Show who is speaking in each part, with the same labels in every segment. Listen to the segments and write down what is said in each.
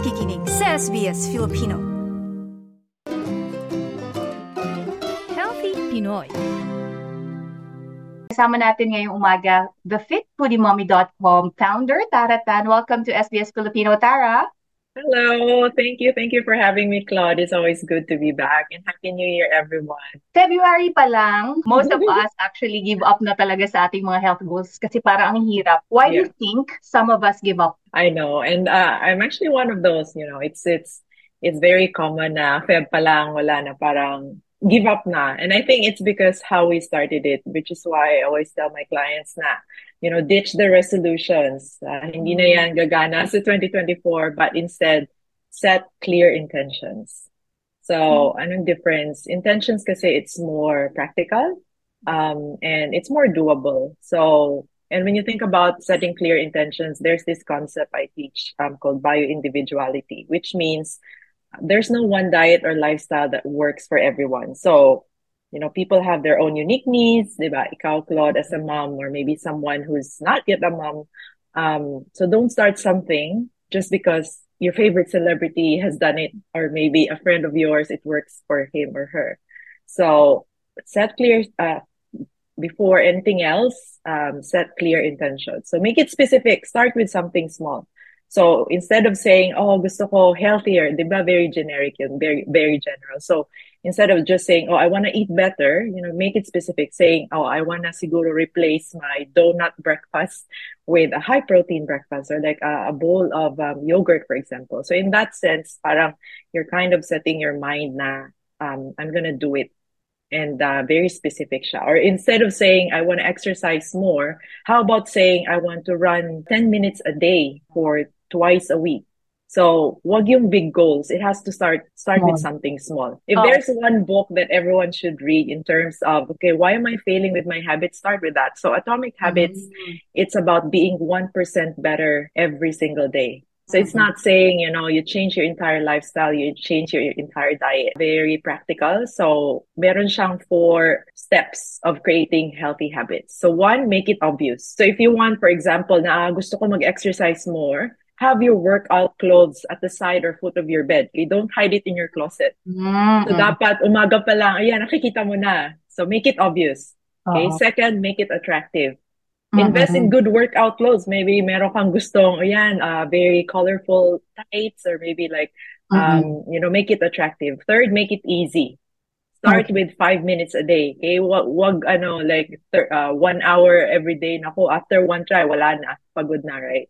Speaker 1: nakikinig sa SBS Filipino. Healthy Pinoy
Speaker 2: Kasama natin ngayong umaga, the fitfoodymommy.com founder, Tara Tan. Welcome to SBS Filipino, Tara.
Speaker 3: Hello, thank you. Thank you for having me, Claude. It's always good to be back. And Happy New Year, everyone.
Speaker 2: February pa lang, most of us actually give up na talaga sa ating mga health goals kasi parang ang hirap. Why do you
Speaker 3: Yeah.
Speaker 2: think some of us give up?
Speaker 3: I know. And uh, I'm actually one of those, you know, it's it's it's very common na Feb pa lang, wala na parang give up na. And I think it's because how we started it, which is why I always tell my clients na, you know, ditch the resolutions. Uh, hindi na yan gagana sa 2024, but instead set clear intentions. So, anong difference? Intentions kasi it's more practical, um, and it's more doable. So, and when you think about setting clear intentions, there's this concept I teach, um, called bioindividuality, which means there's no one diet or lifestyle that works for everyone. So, you know, people have their own unique needs, diba? Ikaw, Claude, as a mom, or maybe someone who's not yet a mom. Um, so don't start something just because your favorite celebrity has done it, or maybe a friend of yours, it works for him or her. So set clear, uh, before anything else, um, set clear intentions. So make it specific. Start with something small. So instead of saying, oh, gusto ko healthier, di ba? Very generic and very, very general. So instead of just saying, oh, I want to eat better, you know, make it specific, saying, oh, I want to siguro replace my donut breakfast with a high protein breakfast or like a, a bowl of um, yogurt, for example. So in that sense, parang you're kind of setting your mind na, um, I'm going to do it and uh, very specific siya. Or instead of saying, I want to exercise more, how about saying, I want to run 10 minutes a day for twice a week? So, wag yung big goals. It has to start start with something small. If
Speaker 2: Oh.
Speaker 3: there's one book that everyone should read in terms of, okay, why am I failing with my habits? Start with that. So, Atomic Habits, it's about being 1% better every single day. So it's
Speaker 2: Mhm.
Speaker 3: not saying, you know, you change your entire lifestyle, you change your entire diet. Very practical. So meron siyang four steps of creating healthy habits. So one, make it obvious. So if you want, for example, na gusto ko mag-exercise more, have your workout clothes at the side or foot of your bed. Okay? Don't hide it in your closet.
Speaker 2: Mm-mm.
Speaker 3: So dapat umaga pa lang, ayan, nakikita mo na. So make it obvious. Okay?
Speaker 2: Oo.
Speaker 3: Second, make it attractive. Invest in good workout clothes. Maybe meron kang gustong, ayan, uh, very colorful tights or maybe like, um, you know, make it attractive. Third, make it easy. Start
Speaker 2: Okay.
Speaker 3: with five minutes a day. Okay? Wag, wag ano, like, thir- uh, one hour every day. Nako, after one try, wala na. Pagod na, right?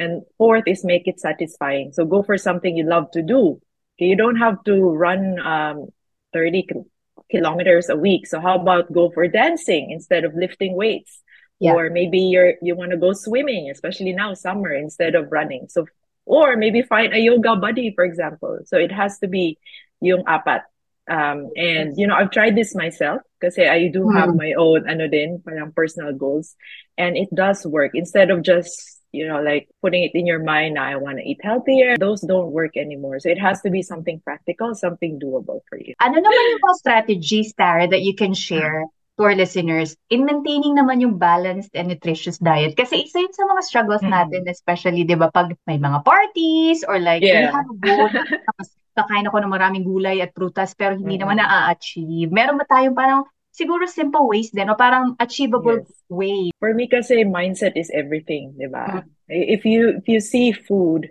Speaker 3: And fourth is make it satisfying. So go for something you love to do. Okay? You don't have to run, um, 30 kil- kilometers a week. So how about go for dancing instead of lifting weights?
Speaker 2: Yeah.
Speaker 3: Or maybe you're you want to go swimming, especially now summer instead of running. So or maybe find a yoga buddy, for example. So it has to be yung apat. Um, and you know, I've tried this myself because I do have
Speaker 2: Mm.
Speaker 3: my own ano din, parang personal goals, and it does work. Instead of just you know, like putting it in your mind, I want to eat healthier. Those don't work anymore. So it has to be something practical, something doable for you.
Speaker 2: Ano naman yung mga strategies, Tara, that you can share to our listeners in maintaining naman yung balanced and nutritious diet? Kasi isa yun sa mga struggles
Speaker 3: Mm.
Speaker 2: natin, especially, di ba, pag may mga parties or like, we
Speaker 3: Yeah.
Speaker 2: have a goal, tapos kakain ako ng maraming gulay at prutas, pero hindi
Speaker 3: Mm.
Speaker 2: naman na-achieve. Meron ba tayong parang, siguro simple ways din, o parang achievable
Speaker 3: Yes.
Speaker 2: way?
Speaker 3: For me kasi mindset is everything, 'di ba? If you if you see food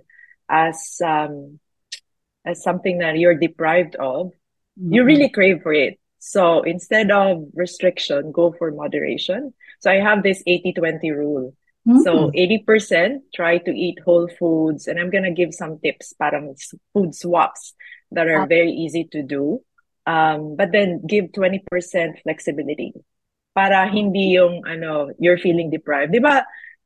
Speaker 3: as um as something that you're deprived of, you
Speaker 2: Mm-hmm.
Speaker 3: really crave for it. So instead of restriction, go for moderation. So I have this 80-20 rule.
Speaker 2: Mm.
Speaker 3: So 80% try to eat whole foods and I'm gonna give some tips parang food swaps that are
Speaker 2: Okay.
Speaker 3: very easy to do. Um, but then give 20% flexibility para hindi yung ano you're feeling deprived. 'Di ba?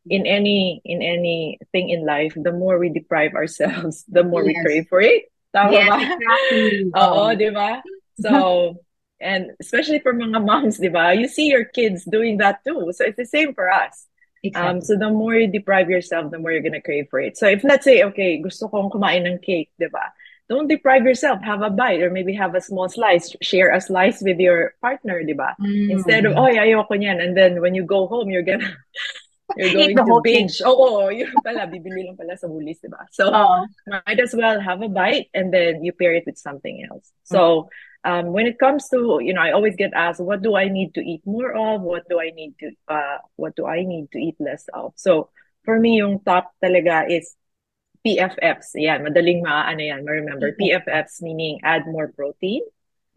Speaker 3: In any in anything in life, the more we deprive ourselves, the more we crave for it. Tama
Speaker 2: Yes,
Speaker 3: ba?
Speaker 2: exactly.
Speaker 3: Oo. 'di ba? So and especially for mga moms, 'di ba? You see your kids doing that too. So it's the same for us. Um, so the more you deprive yourself, the more you're gonna crave for it. So if let's say, okay, gusto kong kumain ng cake, di ba? Don't deprive yourself. Have a bite or maybe have a small slice. Share a slice with your partner, di ba?
Speaker 2: Mm.
Speaker 3: Instead of, oh, yeah, ayoko niyan. And then when you go home, you're gonna you're going to binge. Oo, yun pala, bibili lang pala sa Woolies, di ba? So, might as well have a bite and then you pair it with something else. So, um, when it comes to, you know, I always get asked, what do I need to eat more of? What do I need to, uh, what do I need to eat less of? So, for me, yung top talaga is PFFs. Yan, madaling ma, ano yan, ma-remember. PFFs meaning add more protein,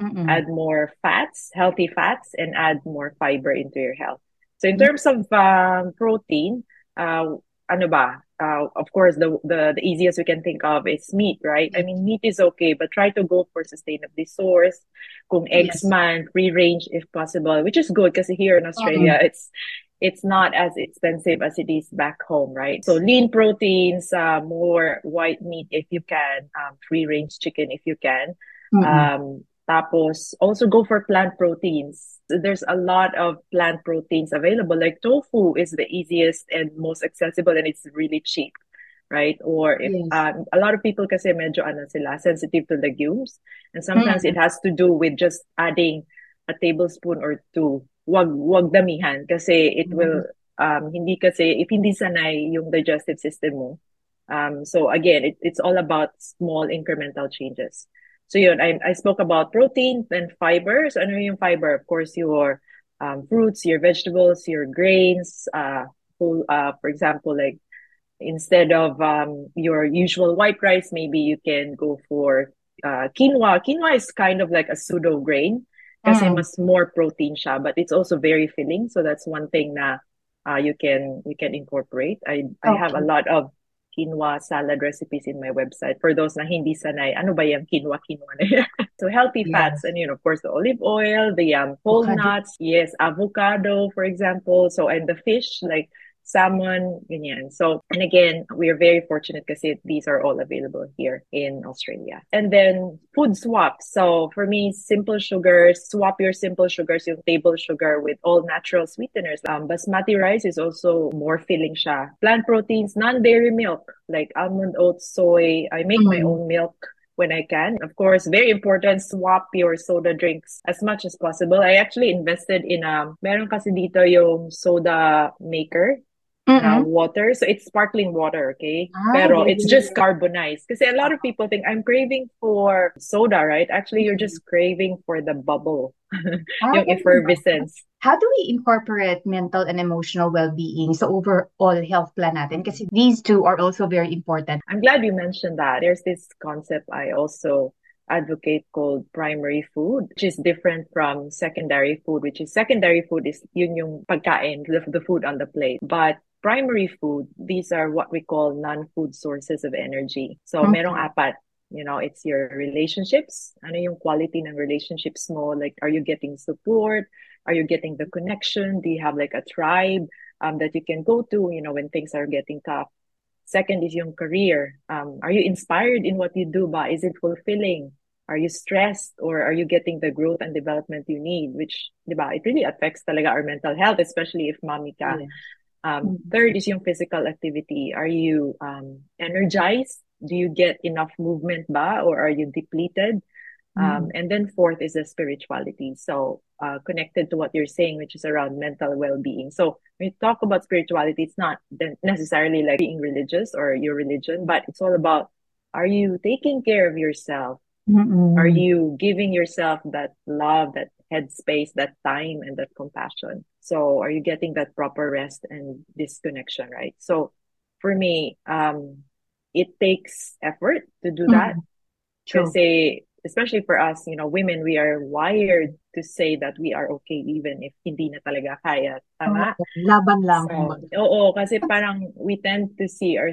Speaker 2: Mm-mm.
Speaker 3: add more fats, healthy fats, and add more fiber into your health. So in terms of um, protein, uh, ano ba? Uh, of course, the, the the easiest we can think of is meat, right? I mean, meat is okay, but try to go for sustainably sourced. Kung eggs
Speaker 2: Yes.
Speaker 3: man, free range if possible, which is good because here in Australia, it's it's not as expensive as it is back home, right? So lean proteins, uh, more white meat if you can, um, free range chicken if you can.
Speaker 2: Mm-mm.
Speaker 3: Um, tapos also go for plant proteins. There's a lot of plant proteins available. Like tofu is the easiest and most accessible and it's really cheap, right? Or if
Speaker 2: Yes.
Speaker 3: um, a lot of people kasi medyo ano sila, sensitive to legumes. And sometimes it has to do with just adding a tablespoon or two. Wag wag damihan kasi it will um hindi kasi if hindi sanay yung digestive system mo. Um so again, it, it's all about small incremental changes. So yun, I, I spoke about protein and fiber. So ano yung fiber? Of course, your um, fruits, your vegetables, your grains, uh, whole, uh, for example, like instead of um, your usual white rice, maybe you can go for uh, quinoa. Quinoa is kind of like a pseudo grain kasi
Speaker 2: Mm.
Speaker 3: mas more protein siya, but it's also very filling. So that's one thing na uh, you can you can incorporate. I I have a lot of quinoa salad recipes in my website for those na hindi sanay. Ano ba yung quinoa quinoa na yan? so healthy fats and you know of course the olive oil, the um, whole
Speaker 2: Avocado.
Speaker 3: nuts, yes, avocado for example. So and the fish like salmon, ganyan. So, and again, we are very fortunate kasi these are all available here in Australia. And then food swaps. So for me, simple sugars, swap your simple sugars, yung table sugar with all natural sweeteners. Um, basmati rice is also more filling siya. Plant proteins, non-dairy milk, like almond oats, soy. I make my
Speaker 2: Mm.
Speaker 3: own milk when I can. Of course, very important, swap your soda drinks as much as possible. I actually invested in a, meron kasi dito yung soda maker uh,
Speaker 2: Mm-mm.
Speaker 3: water. So it's sparkling water, okay?
Speaker 2: Ah,
Speaker 3: Pero it's just carbonized. Because a lot of people think I'm craving for soda, right? Actually, you're just craving for the bubble,
Speaker 2: Ah,
Speaker 3: yung effervescence.
Speaker 2: How do we incorporate mental and emotional well-being sa overall health plan natin? Kasi these two are also very important.
Speaker 3: I'm glad you mentioned that. There's this concept I also advocate called primary food, which is different from secondary food, which is secondary food is yun yung pagkain, the, the food on the plate. But primary food, these are what we call non-food sources of energy. So
Speaker 2: Mhm.
Speaker 3: merong apat. You know, it's your relationships. Ano yung quality ng relationships mo? Like, are you getting support? Are you getting the connection? Do you have like a tribe um, that you can go to, you know, when things are getting tough? Second is yung career. Um, are you inspired in what you do ba? Is it fulfilling? Are you stressed or are you getting the growth and development you need? Which, di ba, it really affects talaga our mental health, especially if mommy ka.
Speaker 2: Yes.
Speaker 3: Um,
Speaker 2: Mhm.
Speaker 3: third is yung physical activity. Are you um, energized? Do you get enough movement ba or are you depleted? Um, and then fourth is the spirituality. So, uh, connected to what you're saying, which is around mental well-being. So, when you talk about spirituality, it's not necessarily like being religious or your religion, but it's all about, are you taking care of yourself?
Speaker 2: Mm-mm.
Speaker 3: Are you giving yourself that love, that headspace, that time, and that compassion? So, are you getting that proper rest and disconnection, right? So, for me, um, it takes effort to do that.
Speaker 2: True.
Speaker 3: say, especially for us, you know, women, we are wired to say that we are okay even if hindi na talaga kaya. Tama?
Speaker 2: Laban lang.
Speaker 3: So, oo, kasi parang we tend to see our,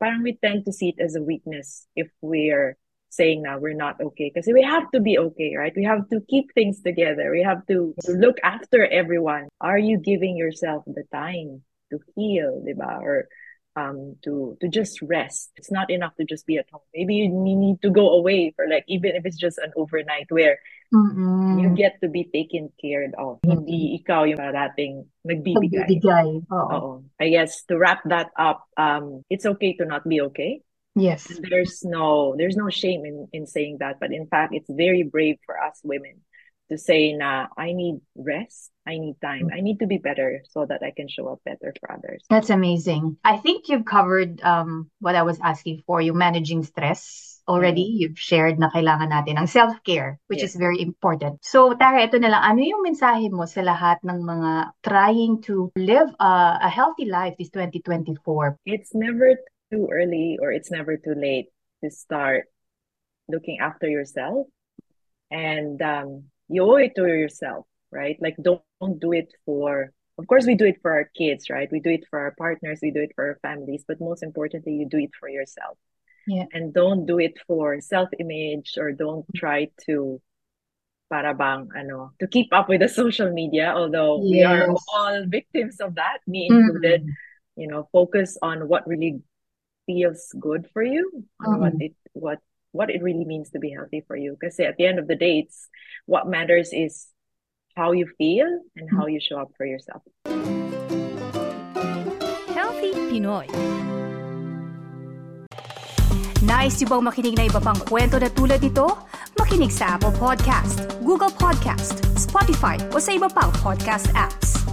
Speaker 3: parang we tend to see it as a weakness if we're saying now we're not okay. because we have to be okay, right? We have to keep things together. We have to, look after everyone. Are you giving yourself the time to heal, diba? Or um to to just rest. It's not enough to just be at home. Maybe you need to go away for like even if it's just an overnight where
Speaker 2: Mm-mm.
Speaker 3: you get to be taken care of. Hindi ikaw yung parating nagbibigay.
Speaker 2: Pagbibigay. Oo.
Speaker 3: Oo. I guess to wrap that up, um, it's okay to not be okay.
Speaker 2: Yes.
Speaker 3: There's no there's no shame in, in saying that, but in fact, it's very brave for us women to say na I need rest, I need time, I need to be better so that I can show up better for others.
Speaker 2: That's amazing. I think you've covered um, what I was asking for, you managing stress already.
Speaker 3: Mm.
Speaker 2: You've shared na kailangan natin ng self-care, which
Speaker 3: Yes.
Speaker 2: is very important. So, Tara, ito na lang. Ano yung mensahe mo sa lahat ng mga trying to live a, a healthy life this 2024?
Speaker 3: It's never too early or it's never too late to start looking after yourself and um, you owe it to yourself, right? Like don't, don't do it for of course we do it for our kids, right? We do it for our partners, we do it for our families, but most importantly you do it for yourself.
Speaker 2: Yeah.
Speaker 3: And don't do it for self-image or don't try to para bang ano to keep up with the social media although we are all victims of that me
Speaker 2: Mm.
Speaker 3: included you know focus on what really feels good for you on what it what what it really means to be healthy for you because at the end of the day it's what matters is how you feel and how you show up for yourself
Speaker 1: Healthy Pinoy Nice yung bang makinig na iba pang kwento na tulad ito? Makinig sa Apple Podcast, Google Podcast, Spotify o sa iba pang podcast apps.